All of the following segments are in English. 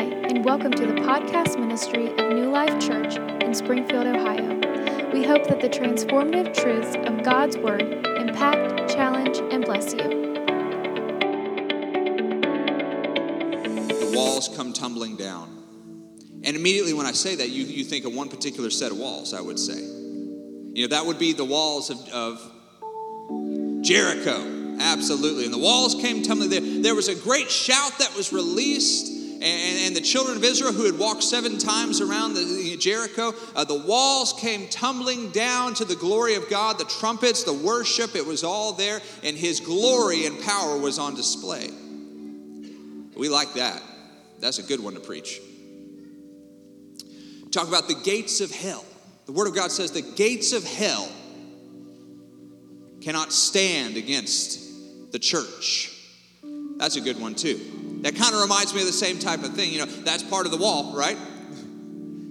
Hi, and welcome to the podcast ministry of New Life Church in Springfield, Ohio. We hope that the transformative truths of God's Word impact, challenge, and bless you. the walls come tumbling down. And immediately when I say that, you, you think of one particular set of walls, I would say. You know, that would be the walls of, of Jericho. Absolutely. And the walls came tumbling there. There was a great shout that was released. And, and the children of Israel, who had walked seven times around the, Jericho, uh, the walls came tumbling down to the glory of God. The trumpets, the worship, it was all there. And his glory and power was on display. We like that. That's a good one to preach. Talk about the gates of hell. The Word of God says the gates of hell cannot stand against the church. That's a good one, too. That kind of reminds me of the same type of thing. You know, that's part of the wall, right?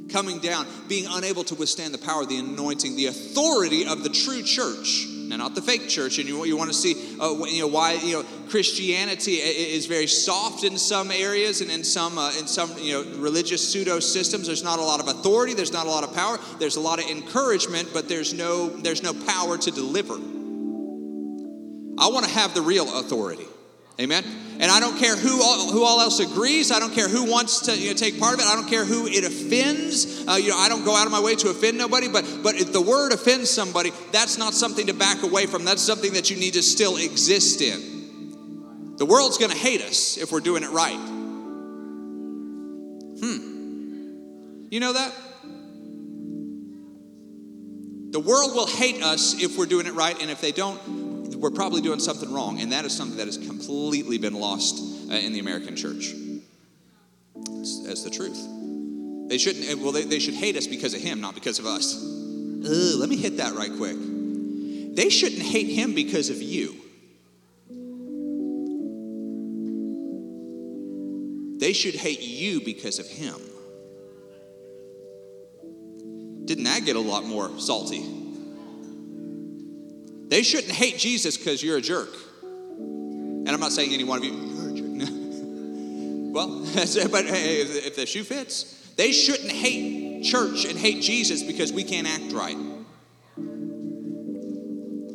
Coming down, being unable to withstand the power, the anointing, the authority of the true church. Now, not the fake church, and you, you want to see, uh, you know, why you know Christianity is very soft in some areas, and in some uh, in some you know religious pseudo systems. There's not a lot of authority. There's not a lot of power. There's a lot of encouragement, but there's no there's no power to deliver. I want to have the real authority. Amen. And I don't care who all, who all else agrees. I don't care who wants to you know, take part of it. I don't care who it offends. Uh, you know, I don't go out of my way to offend nobody. But but if the word offends somebody, that's not something to back away from. That's something that you need to still exist in. The world's going to hate us if we're doing it right. Hmm. You know that? The world will hate us if we're doing it right, and if they don't, we're probably doing something wrong. And that is something that has completely been lost uh, in the American church. It's- the truth. They shouldn't, uh, well, they, they should hate us because of him, not because of us. Let me hit that right quick. They shouldn't hate him because of you. They should hate you because of him. Didn't that get a lot more salty? They shouldn't hate Jesus because you're a jerk. And I'm not saying any one of you, you're a jerk. well, but hey, if the shoe fits, they shouldn't hate church and hate Jesus because we can't act right.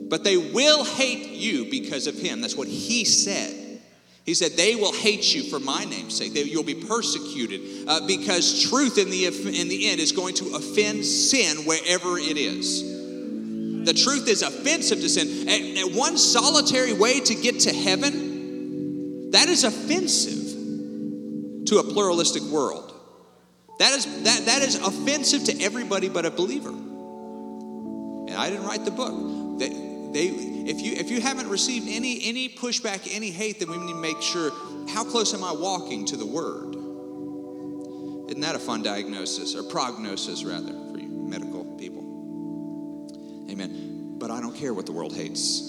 But they will hate you because of him. That's what he said. He said, They will hate you for my name's sake. They, you'll be persecuted uh, because truth in the, in the end is going to offend sin wherever it is. The truth is offensive to sin. And, and one solitary way to get to heaven, that is offensive to a pluralistic world. That is, that, that is offensive to everybody but a believer. And I didn't write the book. They, they, if, you, if you haven't received any, any pushback, any hate, then we need to make sure how close am I walking to the word? Isn't that a fun diagnosis, or prognosis rather, for you? Amen. But I don't care what the world hates.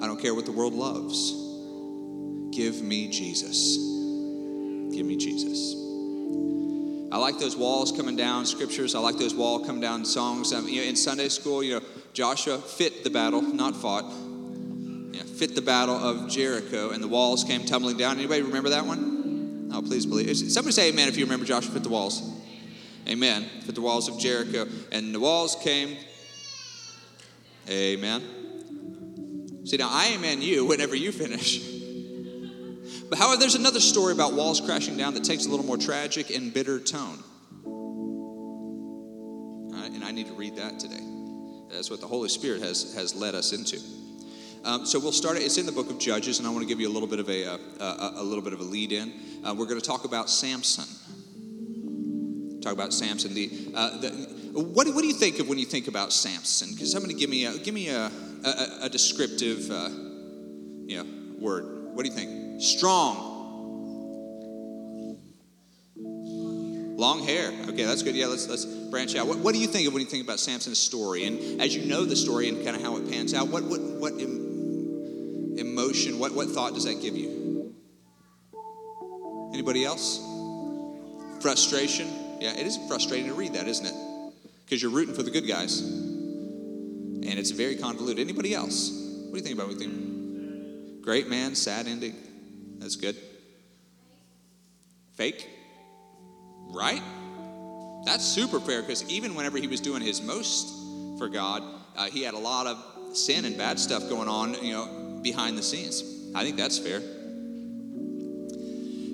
I don't care what the world loves. Give me Jesus. Give me Jesus. I like those walls coming down scriptures. I like those wall come down songs. Um, you know, in Sunday school, you know, Joshua fit the battle, not fought. Yeah, fit the battle of Jericho, and the walls came tumbling down. Anybody remember that one? Oh, please believe. Somebody say amen if you remember Joshua fit the walls. Amen. Fit the walls of Jericho. And the walls came. Amen. See, now I amen you whenever you finish. But however, there's another story about walls crashing down that takes a little more tragic and bitter tone. Right, and I need to read that today. That's what the Holy Spirit has, has led us into. Um, so we'll start it. It's in the book of Judges, and I want to give you a little bit of a, uh, a, a little bit of a lead in. Uh, we're going to talk about Samson. Talk about Samson. The, uh, the what, do, what do you think of when you think about Samson? Can somebody give me a give me a, a, a descriptive uh, you know word? What do you think? Strong. Long hair. Okay, that's good. Yeah, let's let's branch out. What, what do you think of when you think about Samson's story? And as you know the story and kind of how it pans out, what what what em, emotion, what what thought does that give you? Anybody else? Frustration. Yeah, it is frustrating to read that, isn't it? Because you're rooting for the good guys, and it's very convoluted. Anybody else? What do you think about? Think? Great man, sad ending. That's good. fake, right? That's super fair because even whenever he was doing his most for God, uh, he had a lot of sin and bad stuff going on, you know, behind the scenes. I think that's fair.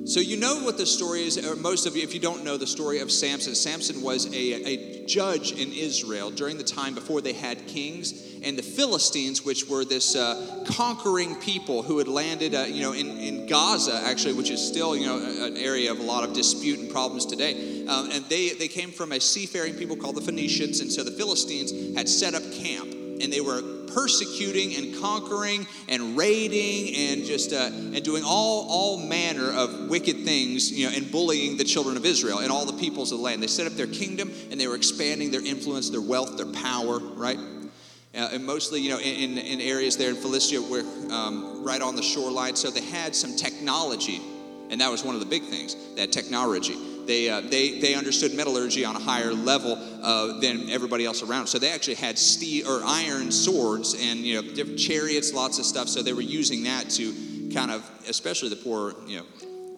So, you know what the story is, or most of you, if you don't know the story of Samson, Samson was a, a judge in Israel during the time before they had kings. And the Philistines, which were this uh, conquering people who had landed, uh, you know, in, in Gaza, actually, which is still, you know, an area of a lot of dispute and problems today. Um, and they, they came from a seafaring people called the Phoenicians. And so the Philistines had set up camp and they were persecuting and conquering and raiding and just uh, and doing all all manner of wicked things, you know, and bullying the children of Israel and all the peoples of the land. They set up their kingdom and they were expanding their influence, their wealth, their power, right? Uh, and mostly, you know, in, in areas there in Philistia, where um, right on the shoreline. So they had some technology, and that was one of the big things. That technology. They, uh, they, they understood metallurgy on a higher level uh, than everybody else around. So they actually had steel or iron swords and you know different chariots, lots of stuff. So they were using that to kind of, especially the poor, you know,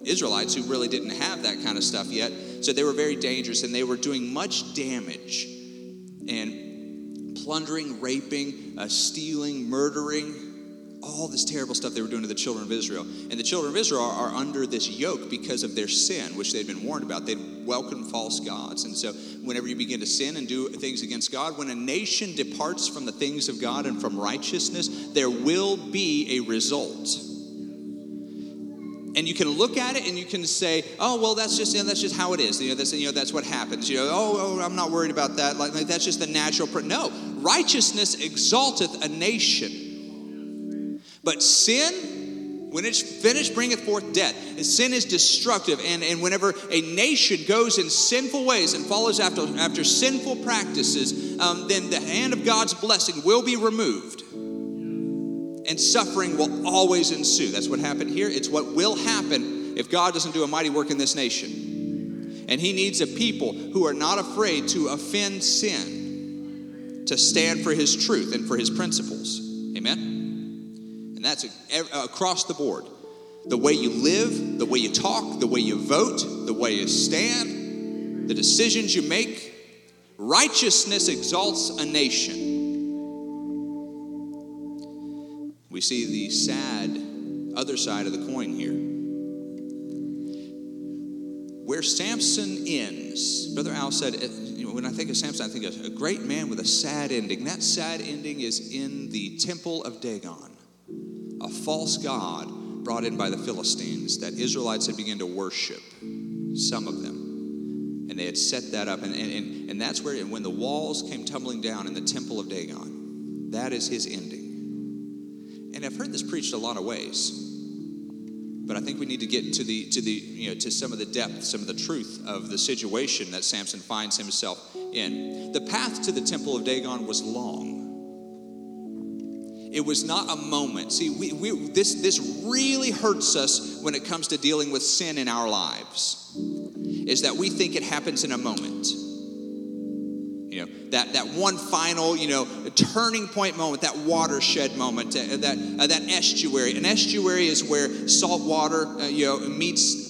Israelites who really didn't have that kind of stuff yet. So they were very dangerous and they were doing much damage and plundering, raping, uh, stealing, murdering all this terrible stuff they were doing to the children of Israel. And the children of Israel are, are under this yoke because of their sin, which they'd been warned about. They'd welcomed false gods. And so, whenever you begin to sin and do things against God, when a nation departs from the things of God and from righteousness, there will be a result. And you can look at it and you can say, "Oh, well, that's just you know, that's just how it is. You know, that's you know that's what happens. You know, oh, oh I'm not worried about that. Like, like that's just the natural. Pr-. No, righteousness exalteth a nation." But sin, when it's finished, bringeth forth death. And sin is destructive. And, and whenever a nation goes in sinful ways and follows after, after sinful practices, um, then the hand of God's blessing will be removed. And suffering will always ensue. That's what happened here. It's what will happen if God doesn't do a mighty work in this nation. And He needs a people who are not afraid to offend sin, to stand for His truth and for His principles. Amen? That's across the board. The way you live, the way you talk, the way you vote, the way you stand, the decisions you make. Righteousness exalts a nation. We see the sad other side of the coin here. Where Samson ends, Brother Al said, eh, when I think of Samson, I think of a great man with a sad ending. That sad ending is in the temple of Dagon a false god brought in by the Philistines that Israelites had begun to worship, some of them. And they had set that up. And, and, and that's where, and when the walls came tumbling down in the temple of Dagon, that is his ending. And I've heard this preached a lot of ways. But I think we need to get to the to the you know to some of the depth, some of the truth of the situation that Samson finds himself in. The path to the temple of Dagon was long. It was not a moment. See, we, we, this, this really hurts us when it comes to dealing with sin in our lives, is that we think it happens in a moment. You know, that, that one final, you know, turning point moment, that watershed moment, uh, that, uh, that estuary. An estuary is where salt water, uh, you know, meets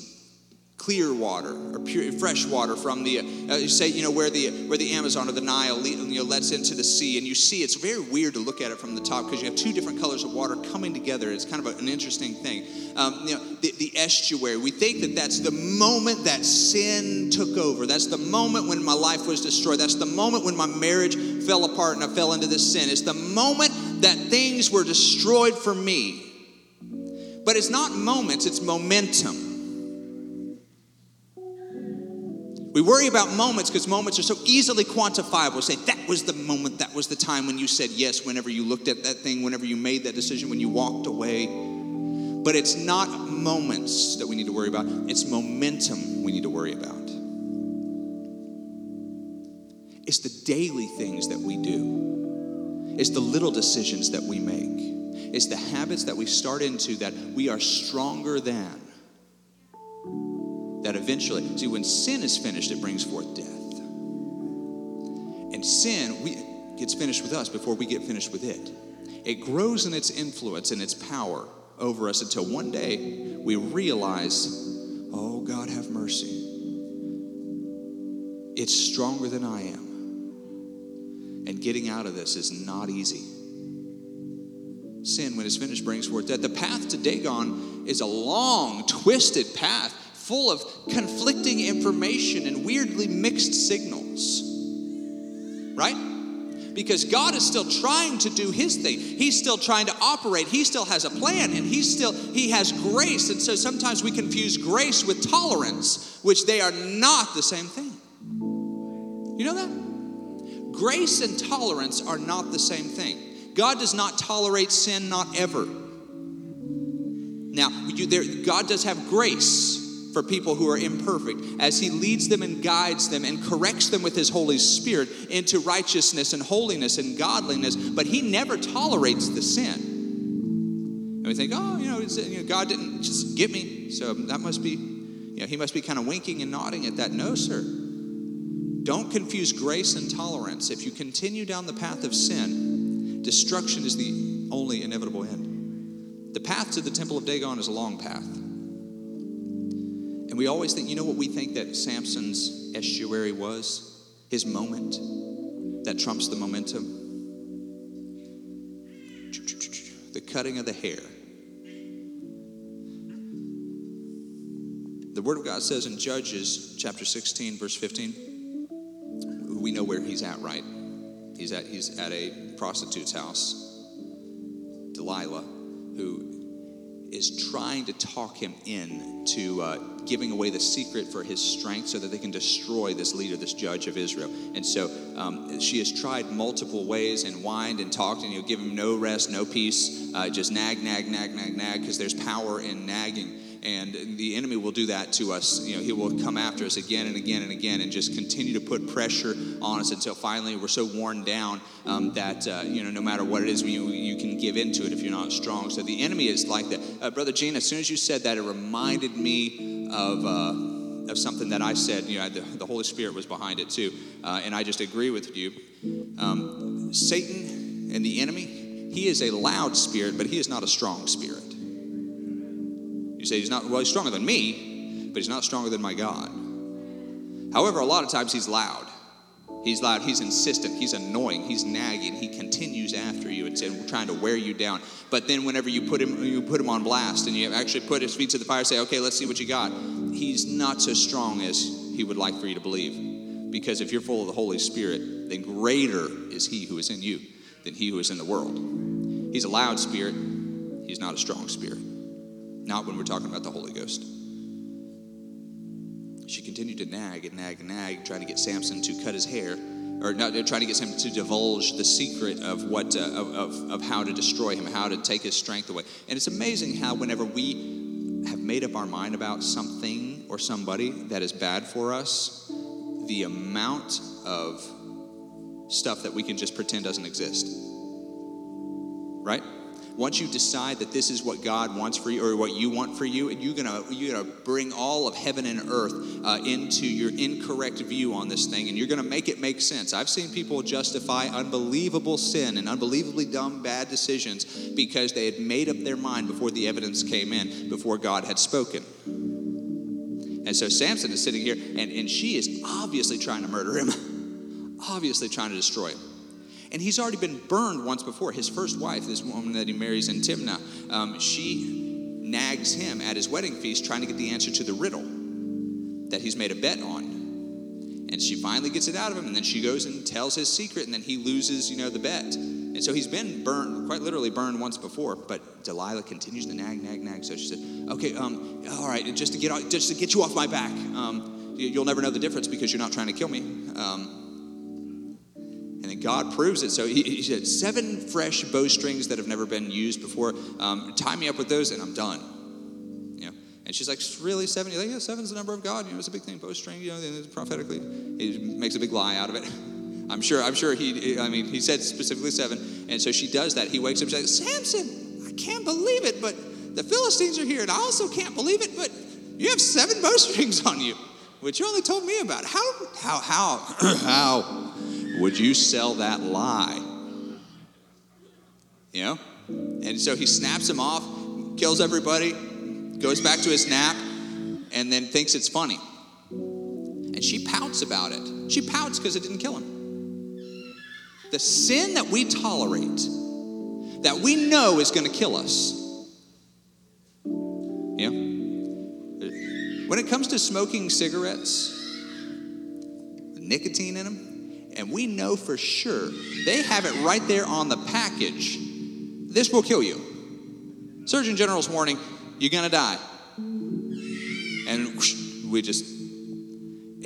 clear water or pure, fresh water from the uh, say you know where the where the Amazon or the Nile you know lets into the sea and you see it's very weird to look at it from the top because you have two different colors of water coming together. It's kind of an interesting thing. Um, you know the, the estuary we think that that's the moment that sin took over. That's the moment when my life was destroyed. That's the moment when my marriage fell apart and I fell into this sin. It's the moment that things were destroyed for me. But it's not moments it's momentum We worry about moments because moments are so easily quantifiable. Say, that was the moment, that was the time when you said yes, whenever you looked at that thing, whenever you made that decision, when you walked away. But it's not moments that we need to worry about, it's momentum we need to worry about. It's the daily things that we do, it's the little decisions that we make, it's the habits that we start into that we are stronger than that eventually, see, when sin is finished, it brings forth death. And sin we, gets finished with us before we get finished with it. It grows in its influence and its power over us until one day we realize, oh, God, have mercy. It's stronger than I am. And getting out of this is not easy. Sin, when it's finished, brings forth death. The path to Dagon is a long, twisted path full of conflicting information and weirdly mixed signals. Right? Because God is still trying to do his thing. He's still trying to operate. He still has a plan and he's still he has grace. And so sometimes we confuse grace with tolerance, which they are not the same thing. You know that? Grace and tolerance are not the same thing. God does not tolerate sin, not ever. Now, there, God does have grace for people who are imperfect as He leads them and guides them and corrects them with His Holy Spirit into righteousness and holiness and godliness, but He never tolerates the sin. And we think, oh, you know, you know God didn't just get me, so that must be, you know, He must be kind of winking and nodding at that. No, sir. Don't confuse grace and tolerance. If you continue down the path of sin, destruction is the only inevitable end. The path to the temple of Dagon is a long path. And we always think, you know what we think that Samson's estuary was? His moment that trumps the momentum? The cutting of the hair. The Word of God says in Judges chapter 16, verse 15 we know where he's at, right? He's at he's at a prostitute's house. Delilah, who is trying to talk him in to uh, giving away the secret for his strength so that they can destroy this leader, this judge of Israel. And so um, she has tried multiple ways and whined and talked, and you know, give him no rest, no peace, uh, just nag, nag, nag, nag, nag, because there's power in nagging. And the enemy will do that to us. You know, he will come after us again and again and again and just continue to put pressure on us until finally we're so worn down um, that, uh, you know, no matter what it is, you, you can give into it if you're not strong. So the enemy is like that. Uh, Brother Gene, as soon as you said that, it reminded me of. Uh, of something that I said, you know, the, the Holy Spirit was behind it too, uh, and I just agree with you. Um, Satan and the enemy, he is a loud spirit, but he is not a strong spirit. You say he's not, well, he's stronger than me, but he's not stronger than my God. However, a lot of times he's loud. He's loud, he's insistent, he's annoying, he's nagging, he continues after you and trying to wear you down. But then whenever you put him you put him on blast and you actually put his feet to the fire, say, okay, let's see what you got. He's not so strong as he would like for you to believe. Because if you're full of the Holy Spirit, then greater is he who is in you than he who is in the world. He's a loud spirit, he's not a strong spirit not when we're talking about the Holy Ghost. She continued to nag and nag and nag, trying to get Samson to cut his hair, or not trying to get him to divulge the secret of what uh, of, of how to destroy him, how to take his strength away. And it's amazing how whenever we have made up our mind about something or somebody that is bad for us, the amount of stuff that we can just pretend doesn't exist. Right? Once you decide that this is what God wants for you or what you want for you, and you're gonna you're gonna bring all of heaven and earth uh, into your incorrect view on this thing, and you're gonna make it make sense. I've seen people justify unbelievable sin and unbelievably dumb bad decisions because they had made up their mind before the evidence came in, before God had spoken. And so Samson is sitting here, and, and she is obviously trying to murder him, obviously trying to destroy him. And he's already been burned once before. His first wife, this woman that he marries in Timnah, um, she nags him at his wedding feast trying to get the answer to the riddle that he's made a bet on. And she finally gets it out of him, and then she goes and tells his secret, and then he loses, you know, the bet. And so he's been burned, quite literally burned once before. But Delilah continues to nag, nag, nag. So she said, "Okay, um, all right, just to get just to get you off my back. Um, you'll never know the difference because you're not trying to kill me." Um, and God proves it. So he, he said, seven fresh bowstrings that have never been used before. Um, tie me up with those, and I'm done. And she's like, really, seven? You're like, yeah, seven's the number of God. You know, it's a big thing. Bowstring. You know, prophetically, he makes a big lie out of it. I'm sure. I'm sure he. I mean, he said specifically seven, and so she does that. He wakes up. She's like, Samson, I can't believe it, but the Philistines are here, and I also can't believe it, but you have seven bowstrings on you, which you only told me about. How? How? How? how? Would you sell that lie? You know? And so he snaps him off, kills everybody, goes back to his nap, and then thinks it's funny. And she pouts about it. She pouts because it didn't kill him. The sin that we tolerate, that we know is going to kill us. Yeah? When it comes to smoking cigarettes, nicotine in them, and we know for sure they have it right there on the package. This will kill you. Surgeon General's warning, you're gonna die. And we just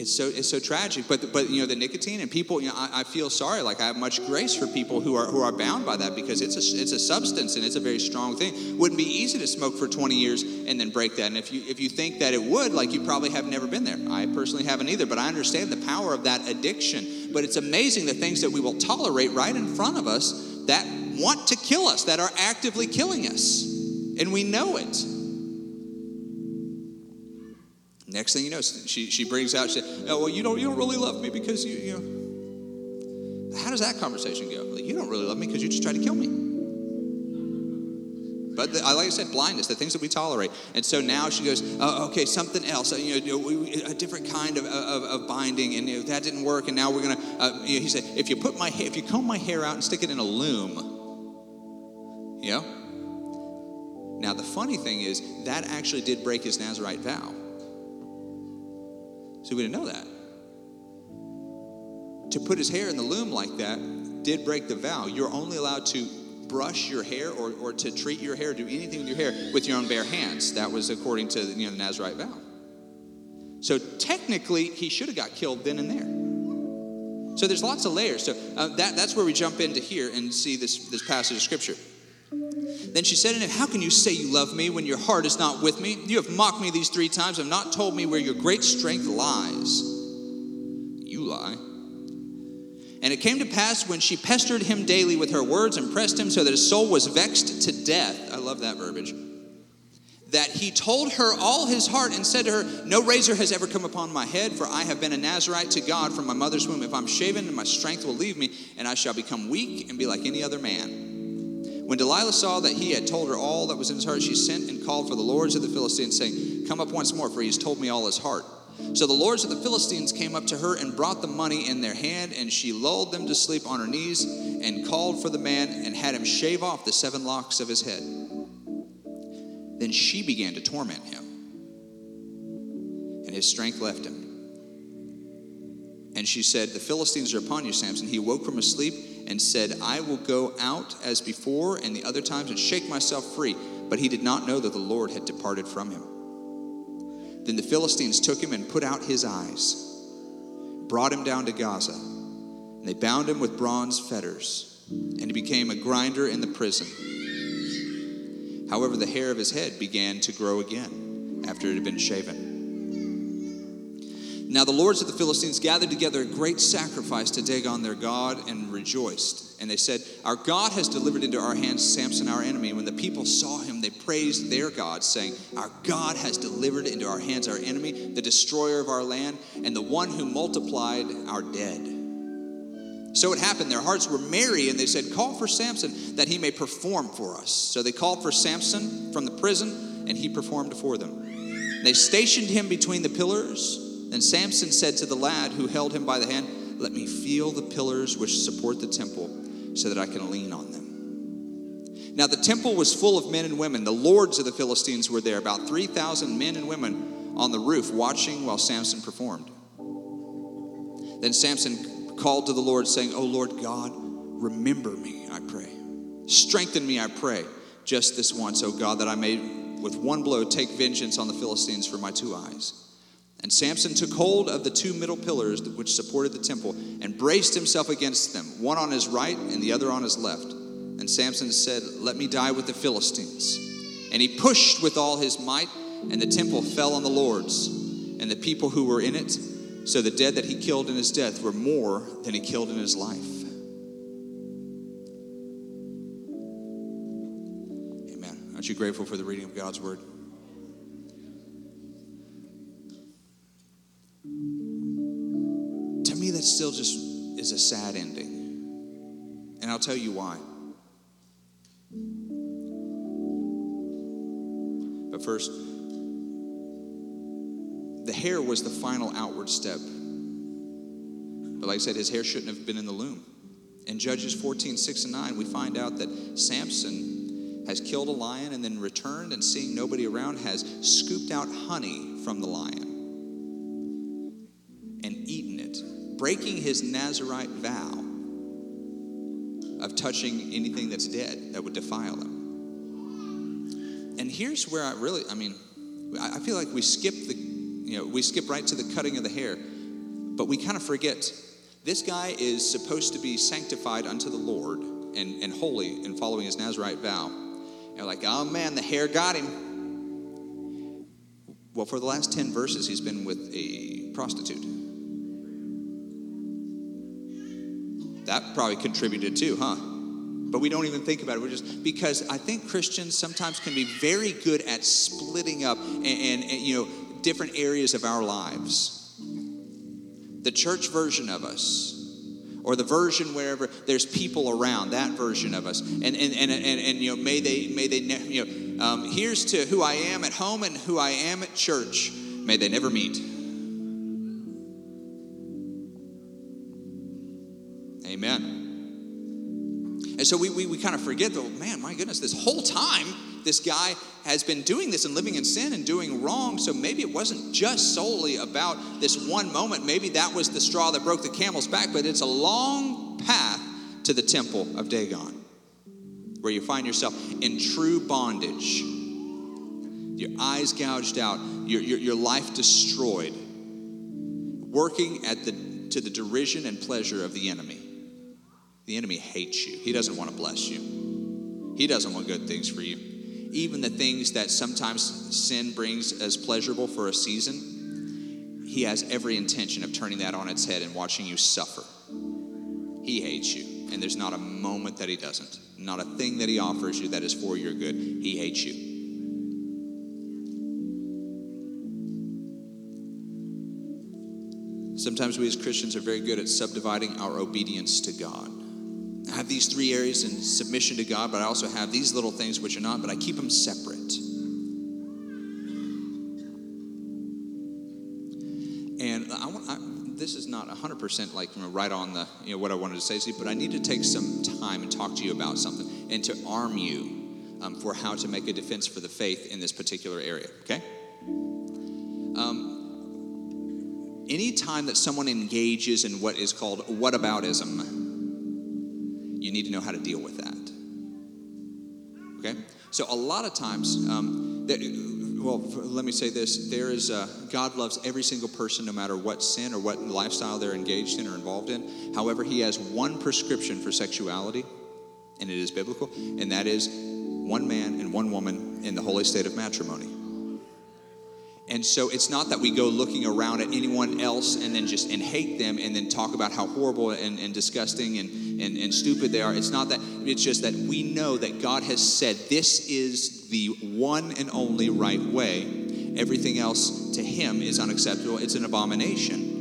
it's so it's so tragic but but you know the nicotine and people you know I, I, feel sorry like i have much grace for people who are who are bound by that because it's a it's a substance and it's a very strong thing. Wouldn't be easy to smoke for 20 years and then break that. And if you if you think that it would like you probably have never been there. I personally haven't either but i understand the power of that addiction. But it's amazing the things that we will tolerate right in front of us that want to kill us that are actively killing us. And we know it Next thing you know, she, she brings out, she said, oh, well, you don't, you don't really love me because you, you know. How does that conversation go? Like, you don't really love me because you just tried to kill me. But the, like I said, blindness, the things that we tolerate. And so now she goes, oh, okay, something else, uh, you know, a different kind of, of, of binding, and you know, that didn't work. And now we're gonna, uh, you know, he said, if you put my if you comb my hair out and stick it in a loom, you know. Now the funny thing is that actually did break his Nazarite vow. So we didn't know that. To put his hair in the loom like that did break the vow. You're only allowed to brush your hair or, or to treat your hair, do anything with your hair with your own bare hands. That was according to you know, the Nazarite vow. So technically, he should have got killed then and there. So there's lots of layers. So uh, that, that's where we jump into here and see this, this passage of scripture. Then she said to him, How can you say you love me when your heart is not with me? You have mocked me these three times, have not told me where your great strength lies. You lie. And it came to pass when she pestered him daily with her words and pressed him so that his soul was vexed to death. I love that verbiage. That he told her all his heart and said to her, No razor has ever come upon my head, for I have been a Nazarite to God from my mother's womb. If I'm shaven, my strength will leave me, and I shall become weak and be like any other man. When Delilah saw that he had told her all that was in his heart, she sent and called for the lords of the Philistines, saying, Come up once more, for he has told me all his heart. So the lords of the Philistines came up to her and brought the money in their hand, and she lulled them to sleep on her knees and called for the man and had him shave off the seven locks of his head. Then she began to torment him, and his strength left him. And she said, The Philistines are upon you, Samson. He awoke from his sleep and said, I will go out as before and the other times and shake myself free. But he did not know that the Lord had departed from him. Then the Philistines took him and put out his eyes, brought him down to Gaza. And they bound him with bronze fetters, and he became a grinder in the prison. However, the hair of his head began to grow again after it had been shaven. Now the lords of the Philistines gathered together a great sacrifice to Dagon their God and rejoiced. And they said, Our God has delivered into our hands Samson, our enemy. And when the people saw him, they praised their God, saying, Our God has delivered into our hands our enemy, the destroyer of our land, and the one who multiplied our dead. So it happened, their hearts were merry, and they said, Call for Samson that he may perform for us. So they called for Samson from the prison, and he performed for them. They stationed him between the pillars then Samson said to the lad who held him by the hand, Let me feel the pillars which support the temple so that I can lean on them. Now the temple was full of men and women. The lords of the Philistines were there, about 3,000 men and women on the roof watching while Samson performed. Then Samson called to the Lord, saying, O Lord God, remember me, I pray. Strengthen me, I pray, just this once, O God, that I may with one blow take vengeance on the Philistines for my two eyes. And Samson took hold of the two middle pillars which supported the temple and braced himself against them, one on his right and the other on his left. And Samson said, Let me die with the Philistines. And he pushed with all his might, and the temple fell on the lords and the people who were in it. So the dead that he killed in his death were more than he killed in his life. Amen. Aren't you grateful for the reading of God's word? Still just is a sad ending. And I'll tell you why. But first, the hair was the final outward step But like I said, his hair shouldn't have been in the loom. In Judges 14, 6 and 9, we find out that Samson has killed a lion and then returned and seeing nobody around has scooped out honey from the lion breaking his Nazarite vow of touching anything that's dead that would defile him. And here's where I really, I mean, I feel like we skip the, you know, we skip right to the cutting of the hair, but we kind of forget this guy is supposed to be sanctified unto the Lord and, and holy and following his Nazarite vow. And like, oh man, the hair got him. Well, for the last 10 verses, he's been with a prostitute. That probably contributed too, huh? But we don't even think about it. We're just because I think Christians sometimes can be very good at splitting up and, and, and you know different areas of our lives the church version of us or the version wherever there's people around that version of us and and and, and, and you know may they may they you know um, here's to who i am at home and who i am at church may they never meet and so we, we, we kind of forget that, man, my goodness, this whole time, this guy has been doing this and living in sin and doing wrong. So maybe it wasn't just solely about this one moment. Maybe that was the straw that broke the camel's back, but it's a long path to the temple of Dagon where you find yourself in true bondage. Your eyes gouged out, your, your, your life destroyed, working at the, to the derision and pleasure of the enemy. The enemy hates you. He doesn't want to bless you. He doesn't want good things for you. Even the things that sometimes sin brings as pleasurable for a season, he has every intention of turning that on its head and watching you suffer. He hates you, and there's not a moment that he doesn't. Not a thing that he offers you that is for your good. He hates you. Sometimes we as Christians are very good at subdividing our obedience to God. Have these three areas in submission to God, but I also have these little things which are not, but I keep them separate. And I want, I, this is not 100% like you know, right on the, you know, what I wanted to say to you, but I need to take some time and talk to you about something and to arm you um, for how to make a defense for the faith in this particular area, okay? Um, anytime that someone engages in what is called whataboutism, you need to know how to deal with that. Okay? So, a lot of times, um, that, well, let me say this there is, a, God loves every single person no matter what sin or what lifestyle they're engaged in or involved in. However, He has one prescription for sexuality, and it is biblical, and that is one man and one woman in the holy state of matrimony. And so it's not that we go looking around at anyone else and then just and hate them and then talk about how horrible and, and disgusting and, and, and stupid they are. It's not that, it's just that we know that God has said this is the one and only right way. Everything else to Him is unacceptable, it's an abomination.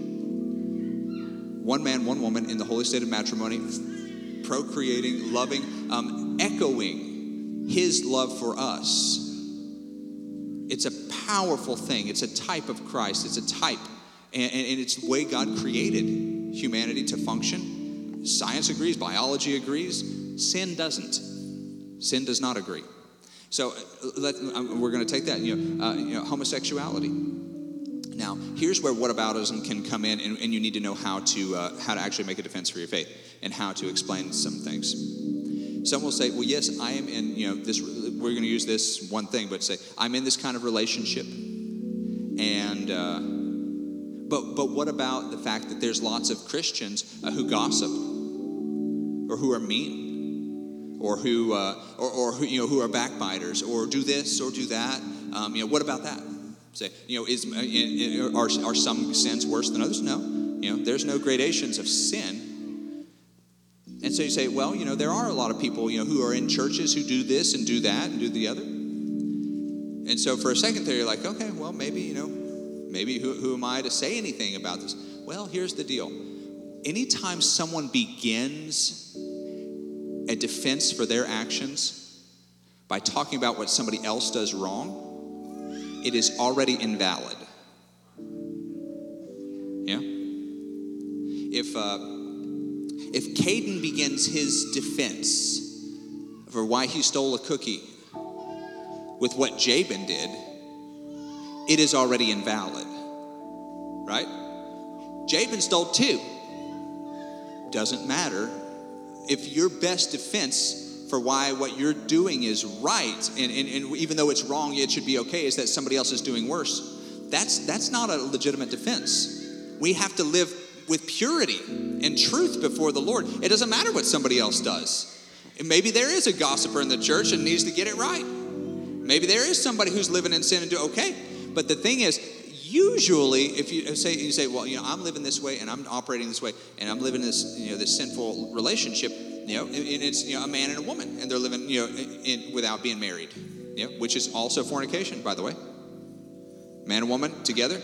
One man, one woman in the holy state of matrimony, procreating, loving, um, echoing His love for us it's a powerful thing. It's a type of Christ. It's a type. And, and, and, it's the way God created humanity to function. Science agrees, biology agrees. Sin doesn't. Sin does not agree. So uh, let, um, we're going to take that. You know, uh, you know, homosexuality. Now, here's where whataboutism can come in, and, and you need to know how to uh, how to actually make a defense for your faith and how to explain some things. Some will say, "Well, yes, I am in you know this we're going to use this one thing, but say, I'm in this kind of relationship. And, uh, but, but what about the fact that there's lots of Christians uh, who gossip or who are mean or who, uh, or, or who, you know, who are backbiters or do this or do that? Um, you know, what about that? Say, you know, is, uh, are, are some sins worse than others? No. You know, there's no gradations of sin and so you say, well, you know, there are a lot of people, you know, who are in churches who do this and do that and do the other. And so for a second there, you're like, okay, well, maybe, you know, maybe who, who am I to say anything about this? Well, here's the deal. Anytime someone begins a defense for their actions by talking about what somebody else does wrong, it is already invalid. Yeah? if uh, if Caden begins his defense for why he stole a cookie with what Jabin did, it is already invalid. Right? Jabin stole two. Doesn't matter. If your best defense for why what you're doing is right, and, and, and even though it's wrong, it should be okay, is that somebody else is doing worse, that's, that's not a legitimate defense. We have to live with purity and truth before the Lord. It doesn't matter what somebody else does. And maybe there is a gossiper in the church and needs to get it right. Maybe there is somebody who's living in sin and do okay. But the thing is, usually if you say you say well you know i'm living this way and i'm operating this way and i'm living this you know this sinful relationship you know and it's you know a man and a woman and they're living you know in, without being married you know which is also fornication by the way. Man and woman together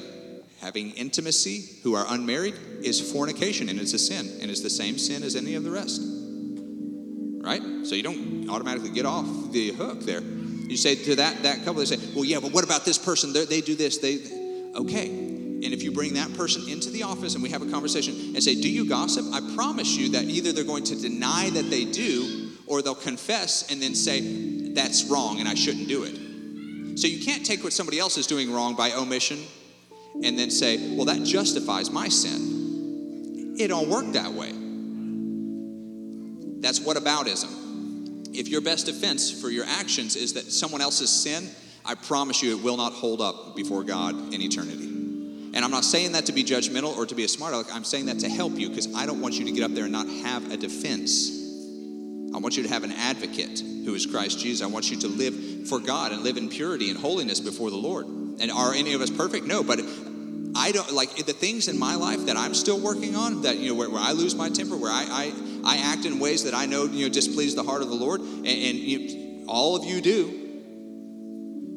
having intimacy who are unmarried is fornication and it's a sin and it's the same sin as any of the rest. Right? So you don't automatically get off the hook there. You say to that that couple they say well yeah but what about this person? They're, they do this they okay. And if you bring that person into the office and we have a conversation and say, Do you gossip? I promise you that either they're going to deny that they do or they'll confess and then say, That's wrong and I shouldn't do it. So you can't take what somebody else is doing wrong by omission and then say, Well, that justifies my sin. It don't work that way. That's whataboutism. If your best defense for your actions is that someone else's sin, I promise you it will not hold up before God in eternity. And I'm not saying that to be judgmental or to be a smart aleck. I'm saying that to help you because I don't want you to get up there and not have a defense. I want you to have an advocate who is Christ Jesus. I want you to live for God and live in purity and holiness before the Lord. And are any of us perfect? No, but I don't like the things in my life that I'm still working on. That you know, where, where I lose my temper, where I, I I act in ways that I know you know displease the heart of the Lord, and, and you, all of you do.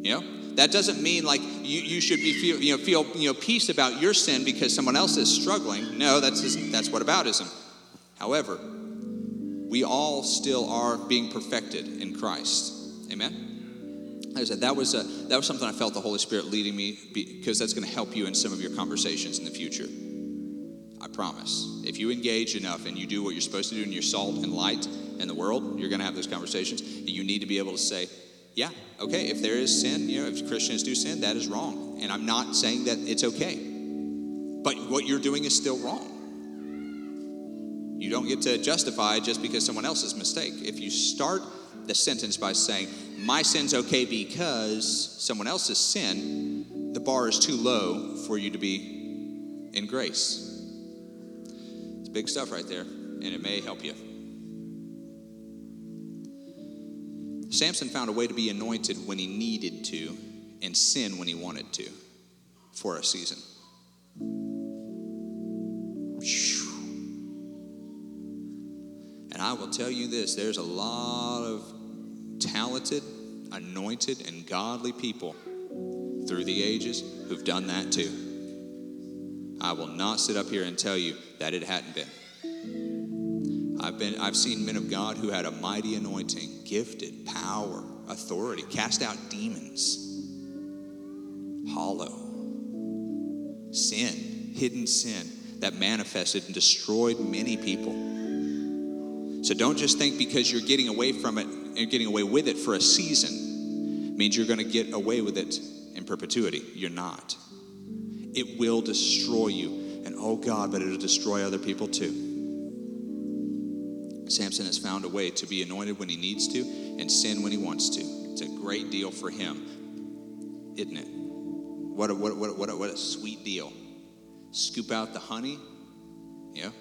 You know, that doesn't mean like you, you should be feel, you know, feel you know, peace about your sin because someone else is struggling. No, that's, just, that's whataboutism. However, we all still are being perfected in Christ. Amen? Like I said, that was, a, that was something I felt the Holy Spirit leading me because that's going to help you in some of your conversations in the future. I promise. If you engage enough and you do what you're supposed to do and you're salt and light in the world, you're going to have those conversations. You need to be able to say, yeah, okay, if there is sin, you know, if Christians do sin, that is wrong. And I'm not saying that it's okay. But what you're doing is still wrong. You don't get to justify just because someone else's mistake. If you start the sentence by saying, my sin's okay because someone else's sin, the bar is too low for you to be in grace. It's big stuff right there, and it may help you. Samson found a way to be anointed when he needed to and sin when he wanted to for a season. And I will tell you this there's a lot of talented, anointed, and godly people through the ages who've done that too. I will not sit up here and tell you that it hadn't been. I've been I've seen men of God who had a mighty anointing, gifted, power, authority, cast out demons. Hollow. Sin, hidden sin that manifested and destroyed many people. So don't just think because you're getting away from it and getting away with it for a season means you're going to get away with it in perpetuity. You're not. It will destroy you. And oh God, but it'll destroy other people too. Samson has found a way to be anointed when he needs to and sin when he wants to. It's a great deal for him, isn't it? What a, what, a, what, a, what, a, sweet deal. Scoop out the honey, know,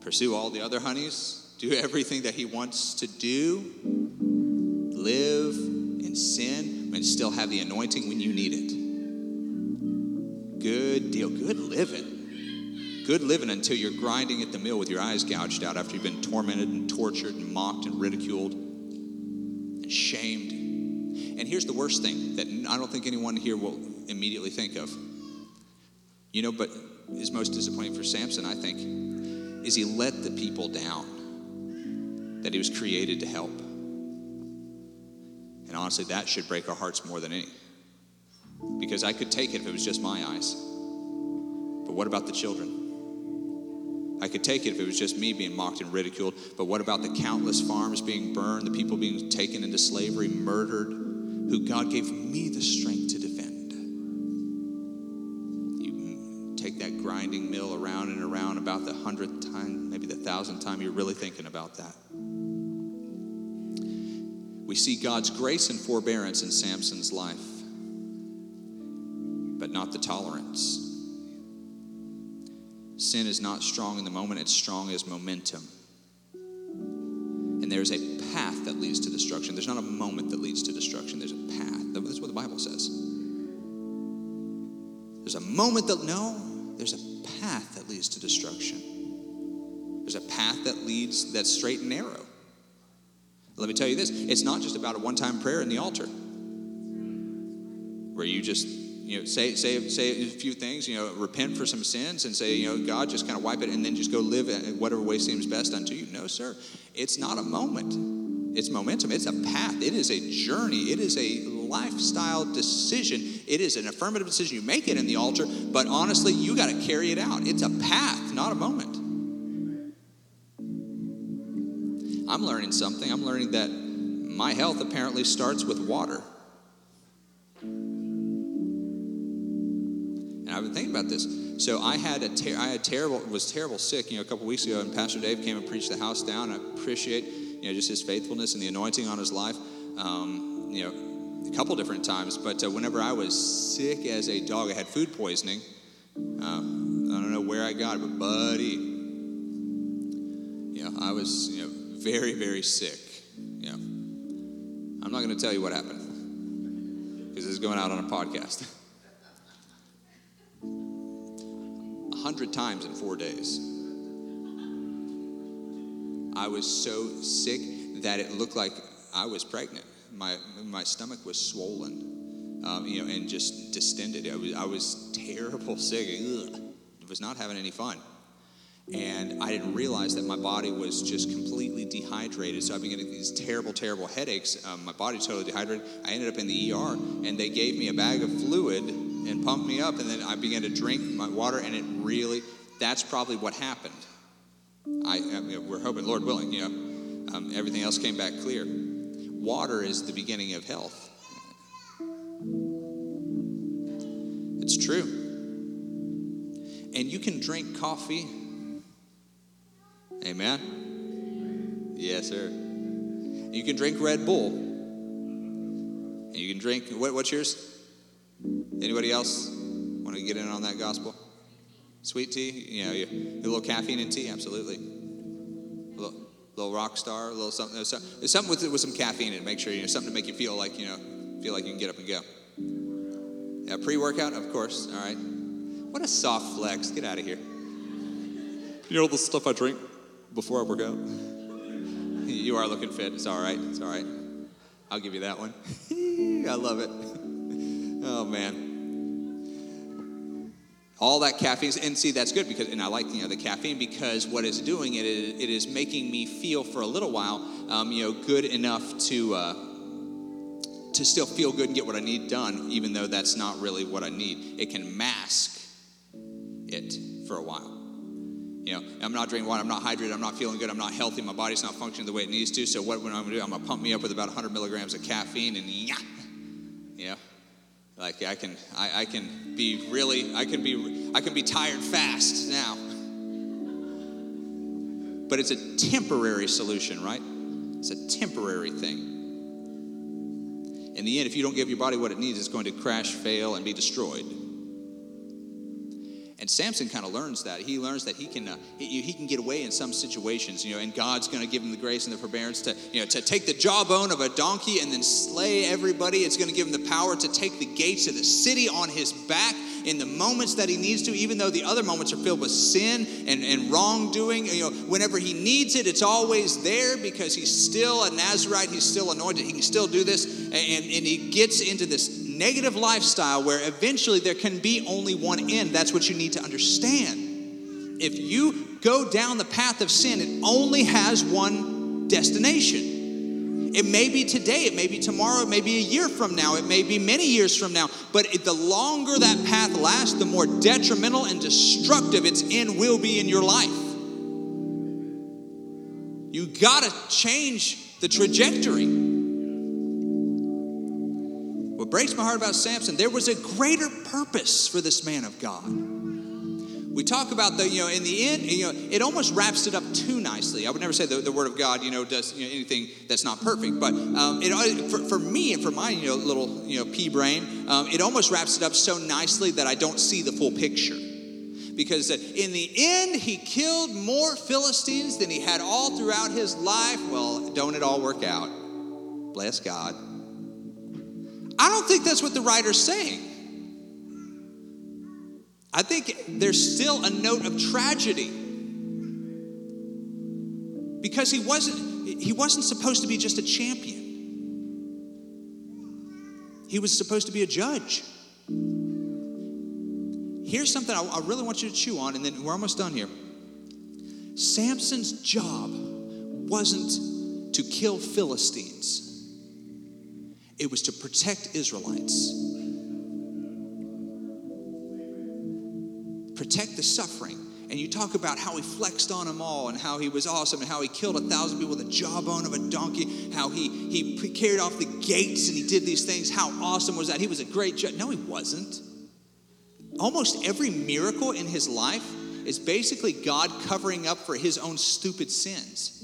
pursue all the other honeys, do everything that he wants to do, live and sin, and still have the anointing when you need it. Good deal. Good living good living until you're grinding at the mill with your eyes gouged out after you've been tormented and tortured and mocked and ridiculed and shamed. And here's the worst thing that I don't think anyone here will immediately think of. You know, but is most disappointing for Samson, I think, is he let the people down that he was created to help. And honestly, that should break our hearts more than any. Because I could take it if it was just my eyes. But what about the children? I could take it if it was just me being mocked and ridiculed, but what about the countless farms being burned, the people being taken into slavery, murdered, who God gave me the strength to defend? You take that grinding mill around and around about the hundredth time, maybe the thousandth time you're really thinking about that. We see God's grace and forbearance in Samson's life, but not the tolerance. Sin is not strong in the moment, it's strong as momentum. And there's a path that leads to destruction. There's not a moment that leads to destruction, there's a path. That's what the Bible says. There's a moment that, no, there's a path that leads to destruction. There's a path that leads, that's straight and narrow. Let me tell you this it's not just about a one time prayer in the altar where you just you know, say, say, say a few things, you know, repent for some sins and say, you know, God, just kind of wipe it and then just go live in whatever way seems best unto you. No, sir. It's not a moment. It's momentum. It's a path. It is a journey. It is a lifestyle decision. It is an affirmative decision. You make it in the altar, but honestly, you got to carry it out. It's a path, not a moment. I'm learning something. I'm learning that my health apparently starts with water. I've been thinking about this. So I had a ter- I had terrible was terrible sick, you know, a couple weeks ago, and Pastor Dave came and preached the house down. I appreciate, you know, just his faithfulness and the anointing on his life. Um, you know, a couple different times, but uh, whenever I was sick as a dog, I had food poisoning. Uh, I don't know where I got it, but buddy, you know, I was, you know, very, very sick. You know, I'm not going to tell you what happened because it's going out on a podcast. hundred times in four days. I was so sick that it looked like I was pregnant. My, my stomach was swollen, um, you know, and just distended. I was, I was terrible sick. I was not having any fun. And I didn't realize that my body was just completely dehydrated. So I've been getting these terrible, terrible headaches. Um, my body totally dehydrated. I ended up in the ER, and they gave me a bag of fluid and pumped me up, and then I began to drink my water, and it really, that's probably what happened. I, I mean, we're hoping, Lord willing, you know, um, everything else came back clear. Water is the beginning of health. It's true. And you can drink coffee. Amen. Yes, sir. You can drink Red Bull. You can drink, what, what's yours? Anybody else want to get in on that gospel? Sweet tea, you know, you, a little caffeine in tea, absolutely. A little, little rock star, a little something, something with, with some caffeine in it. Make sure you know something to make you feel like you know, feel like you can get up and go. Yeah, pre-workout, of course. All right. What a soft flex. Get out of here. You know all the stuff I drink before I work out. You are looking fit. It's all right. It's all right. I'll give you that one. I love it. Oh man. All that caffeine, and see, that's good because, and I like you know the caffeine because what it's doing, it is, it is making me feel for a little while, um, you know, good enough to uh, to still feel good and get what I need done, even though that's not really what I need. It can mask it for a while. You know, I'm not drinking water, I'm not hydrated, I'm not feeling good, I'm not healthy, my body's not functioning the way it needs to. So what, what I'm gonna do? I'm gonna pump me up with about 100 milligrams of caffeine, and yeah, know, like I can, I, I can be really, I can be, I can be tired fast now. But it's a temporary solution, right? It's a temporary thing. In the end, if you don't give your body what it needs, it's going to crash, fail, and be destroyed. And Samson kind of learns that. He learns that he can uh, he, he, can get away in some situations, you know, and God's going to give him the grace and the forbearance to you know to take the jawbone of a donkey and then slay everybody. It's going to give him the power to take the gates of the city on his back in the moments that he needs to, even though the other moments are filled with sin and, and wrongdoing. You know, whenever he needs it, it's always there because he's still a Nazarite, he's still anointed, he can still do this, and, and he gets into this negative lifestyle where eventually there can be only one end. That's what you need to understand. If you go down the path of sin, it only has one destination. It may be today, it may be tomorrow, it may be a year from now, it may be many years from now. But the longer that path lasts, the more detrimental and destructive its end will be in your life. You got to change the trajectory. Breaks my heart about Samson, there was a greater purpose for this man of God. We talk about the, you know, in the end, you know, it almost wraps it up too nicely. I would never say the, the word of God, you know, does you know, anything that's not perfect. But um, it, for, for me and for my, you know, little, you know, pea brain, um, it almost wraps it up so nicely that I don't see the full picture because in the end he killed more Philistines than he had all throughout his life. Well, don't it all work out? Bless God. I don't think that's what the writer's saying. I think there's still a note of tragedy because he wasn't he wasn't supposed to be just a champion. He was supposed to be a judge. Here's something I, I really want you to chew on, and then we're almost done here. Samson's job wasn't to kill Philistines, it was to protect Israelites, protect the suffering. And you talk about how he flexed on them all and how he was awesome and how he killed a thousand people with a jawbone of a donkey, how he, he carried off the gates and he did these things. How awesome was that? He was a great judge. No, he wasn't almost every miracle in his life is basically God covering up for his own stupid sins.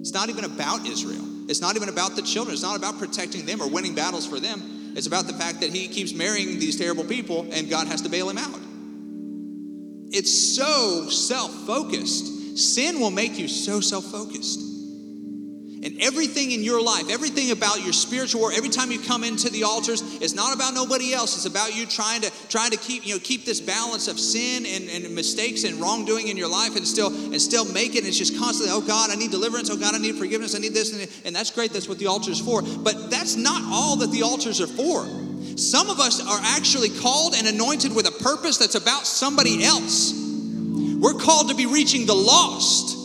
It's not even about Israel. It's not even about the children. It's not about protecting them or winning battles for them. It's about the fact that he keeps marrying these terrible people and God has to bail him out. It's so self focused. Sin will make you so self focused. And everything in your life, everything about your spiritual work, every time you come into the altars, it's not about nobody else. It's about you trying to trying to keep, you know, keep this balance of sin and, and mistakes and wrongdoing in your life and still and still make it. And it's just constantly, oh God, I need deliverance, oh God, I need forgiveness, I need this, and, and that's great, that's what the altar is for. But that's not all that the altars are for. Some of us are actually called and anointed with a purpose that's about somebody else. We're called to be reaching the lost.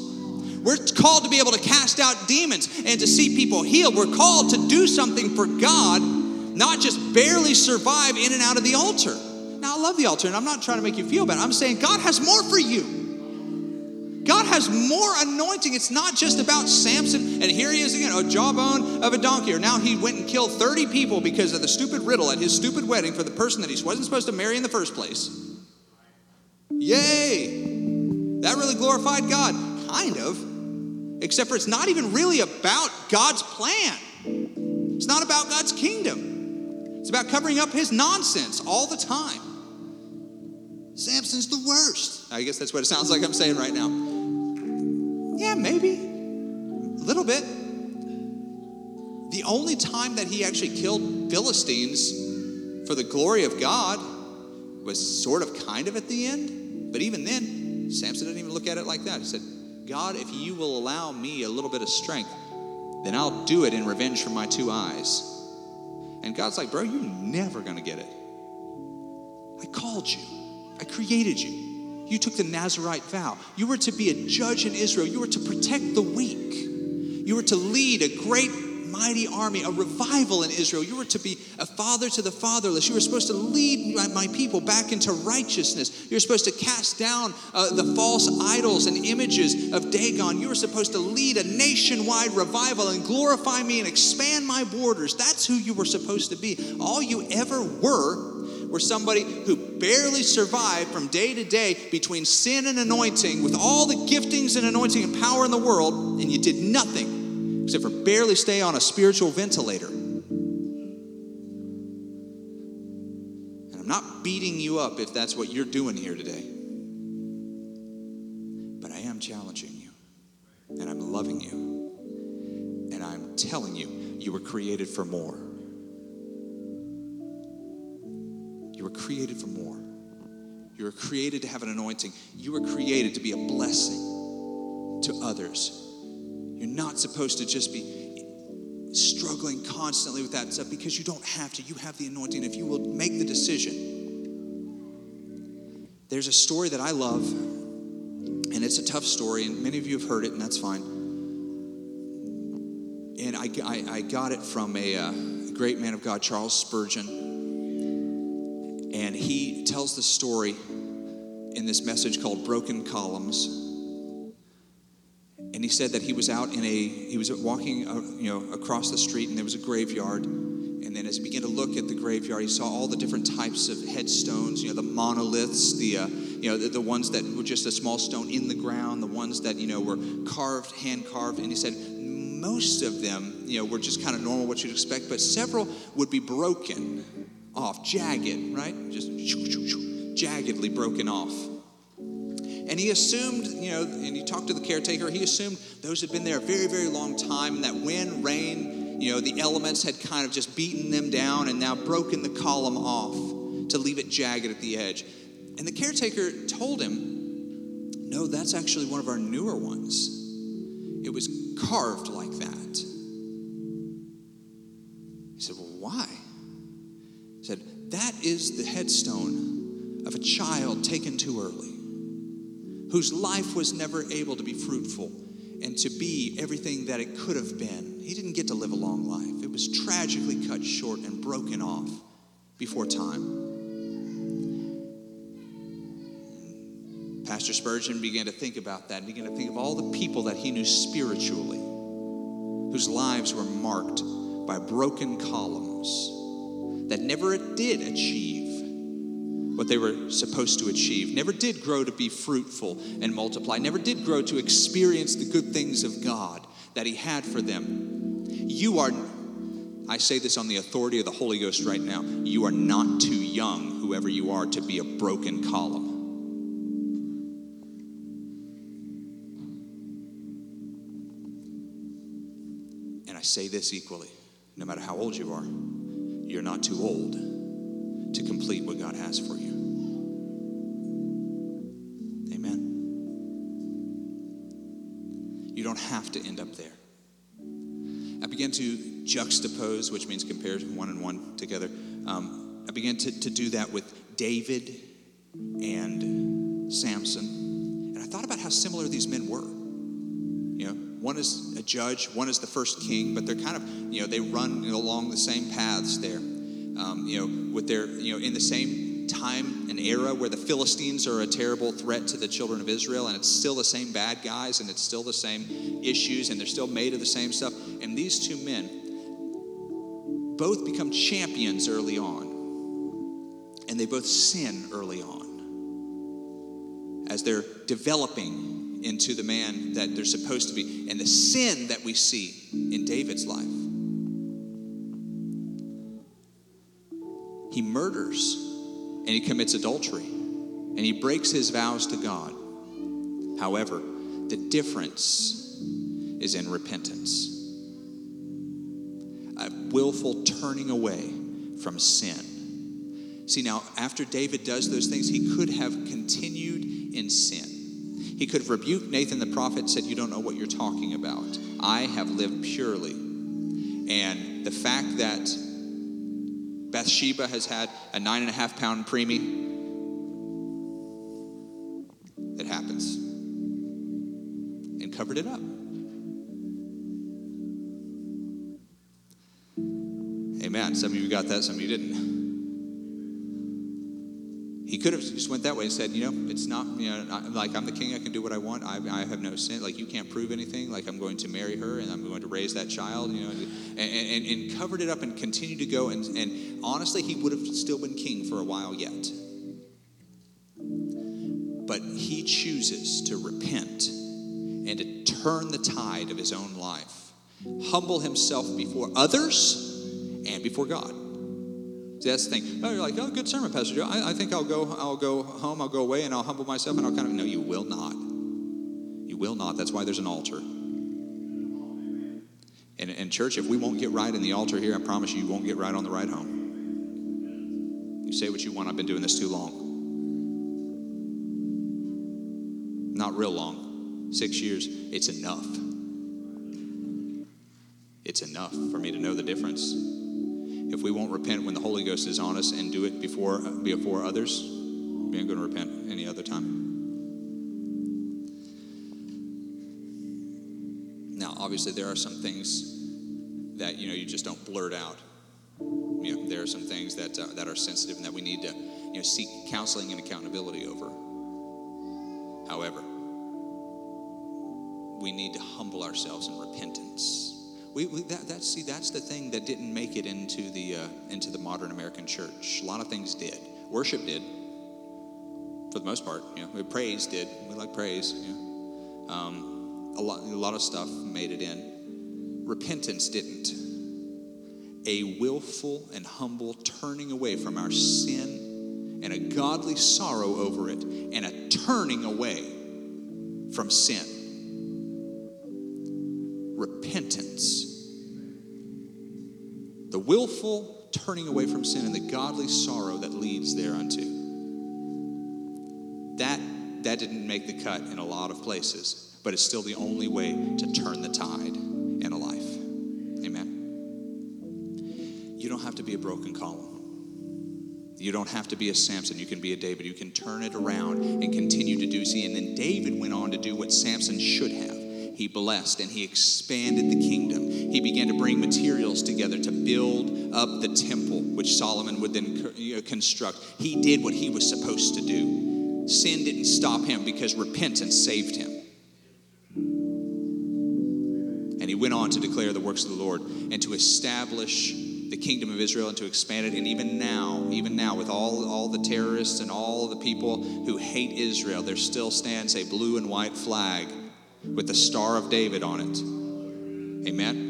We're called to be able to cast out demons and to see people healed. We're called to do something for God, not just barely survive in and out of the altar. Now, I love the altar, and I'm not trying to make you feel bad. I'm saying God has more for you. God has more anointing. It's not just about Samson, and here he is again, a jawbone of a donkey. Or now he went and killed 30 people because of the stupid riddle at his stupid wedding for the person that he wasn't supposed to marry in the first place. Yay! That really glorified God. Kind of except for it's not even really about God's plan. It's not about God's kingdom. It's about covering up his nonsense all the time. Samson's the worst. I guess that's what it sounds like I'm saying right now. Yeah, maybe. A little bit. The only time that he actually killed Philistines for the glory of God was sort of kind of at the end. But even then, Samson didn't even look at it like that. He said, God, if you will allow me a little bit of strength, then I'll do it in revenge for my two eyes. And God's like, bro, you're never gonna get it. I called you, I created you. You took the Nazarite vow. You were to be a judge in Israel, you were to protect the weak, you were to lead a great mighty army, a revival in Israel. You were to be a father to the fatherless. You were supposed to lead my, my people back into righteousness. You're supposed to cast down uh, the false idols and images of Dagon. You were supposed to lead a nationwide revival and glorify me and expand my borders. That's who you were supposed to be. All you ever were were somebody who barely survived from day to day between sin and anointing with all the giftings and anointing and power in the world, and you did nothing except for barely stay on a spiritual ventilator. And I'm not beating you up if that's what you're doing here today. But I am challenging you, and I'm loving you, and I'm telling you, you were created for more. You were created for more. You were created to have an anointing. You were created to be a blessing to others. You're not supposed to just be struggling constantly with that stuff because you don't have to. You have the anointing. If you will make the decision, there's a story that I love, and it's a tough story, and many of you have heard it, and that's fine. And I, I, I got it from a, uh, great man of God, Charles Spurgeon. And he tells the story in this message called Broken Columns And he said that he was out in a, he was walking, uh, you know, across the street and there was a graveyard. And then as he began to look at the graveyard, he saw all the different types of headstones, you know, the monoliths, the, uh, you know, the, the ones that were just a small stone in the ground, the ones that, you know, were carved, hand carved. And he said, most of them, you know, were just kind of normal, what you'd expect, but several would be broken off, jagged, right? Just jaggedly broken off. And he assumed, you know, and he talked to the caretaker, he assumed those had been there a very, very long time, and that wind, rain, you know, the elements had kind of just beaten them down and now broken the column off to leave it jagged at the edge. And the caretaker told him, No, that's actually one of our newer ones. It was carved like that. He said, Well, why? He said, That is the headstone of a child taken too early whose life was never able to be fruitful and to be everything that it could have been. He didn't get to live a long life, it was tragically cut short and broken off before time. Pastor Spurgeon began to think about that and began to think of all the people that he knew spiritually whose lives were marked by broken columns that never did achieve what they were supposed to achieve, never did grow to be fruitful and multiply, never did grow to experience the good things of God that He had for them. You are, I say this on the authority of the Holy Ghost right now, you are not too young, whoever you are, to be a broken column. And I say this equally no matter how old you are, you're not too old to complete what God has for you. Have to end up there. I began to juxtapose, which means compare one and one together. Um, I began to, to do that with David and Samson. And I thought about how similar these men were. You know, one is a judge, one is the first king, but they're kind of, you know, they run along the same paths there um, you know, with their, you know, in the same time and era where the Philistines are a terrible threat to the children of Israel, and it's still the same bad guys, and it's still the same issues, and they're still made of the same stuff. And these two men both become champions early on, and they both sin early on as they're developing into the man that they're supposed to be. And the sin that we see in David's life he murders and he commits adultery and he breaks his vows to God. However, the difference is in repentance a willful turning away from sin. See, now, after David does those things, he could have continued in sin. He could have rebuked Nathan the prophet, said, You don't know what you're talking about. I have lived purely. And the fact that Bathsheba has had a nine and a half pound preemie. It happens. And covered it up. Amen. Some of you got that, some of you didn't. Could have just went that way and said, you know, it's not, you know, like I'm the king, I can do what I want. I, I have no sin. Like you can't prove anything. Like I'm going to marry her and I'm going to raise that child, you know, and, and, and covered it up and continued to go. And, and honestly, he would have still been king for a while yet. But he chooses to repent and to turn the tide of his own life, humble himself before others and before God. That's the thing. Oh, you're like, oh, good sermon, Pastor Joe. I, I, think I'll go, I'll go home, I'll go away, and I'll humble myself, and I'll kind of. No, you will not. You will not. That's why there's an altar. And, and church, if we won't get right in the altar here, I promise you, you won't get right on the ride home. You say what you want. I've been doing this too long. Not real long. Six years. It's enough. It's enough for me to know the difference if we won't repent when the Holy Ghost is on us and do it before before others, we ain't going to repent any other time. Now, obviously, there are some things that you know you just don't blurt out. You know, there are some things that uh, that are sensitive and that we need to you know seek counseling and accountability over. However, we need to humble ourselves in repentance. We, we that, that, see, that's the thing that didn't make it into the, uh, into the modern American church. A lot of things did. Worship did, for the most part. You know, praise did. We like praise. You know. um, a, lot, a lot of stuff made it in. Repentance didn't. A willful and humble turning away from our sin and a godly sorrow over it and a turning away from sin. Repentance. The willful turning away from sin and the godly sorrow that leads thereunto. That, that didn't make the cut in a lot of places, but it's still the only way to turn the tide in a life. Amen. You don't have to be a broken column. You don't have to be a Samson. You can be a David. You can turn it around and continue to do. See, and then David went on to do what Samson should have. He blessed and he expanded the kingdom. He began to bring materials together to build up the temple, which Solomon would then construct. He did what he was supposed to do. Sin didn't stop him because repentance saved him. And he went on to declare the works of the Lord and to establish the kingdom of Israel and to expand it. And even now, even now, with all, all the terrorists and all the people who hate Israel, there still stands a blue and white flag with the Star of David on it. Amen?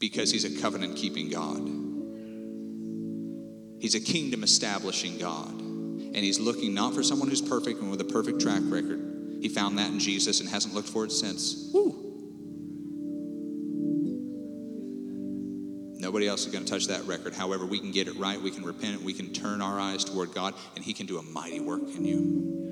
Because he's a covenant keeping God. He's a kingdom establishing God. And he's looking not for someone who's perfect and with a perfect track record. He found that in Jesus and hasn't looked for it since. Woo. Nobody else is going to touch that record. However, we can get it right. We can repent. We can turn our eyes toward God, and He can do a mighty work in you.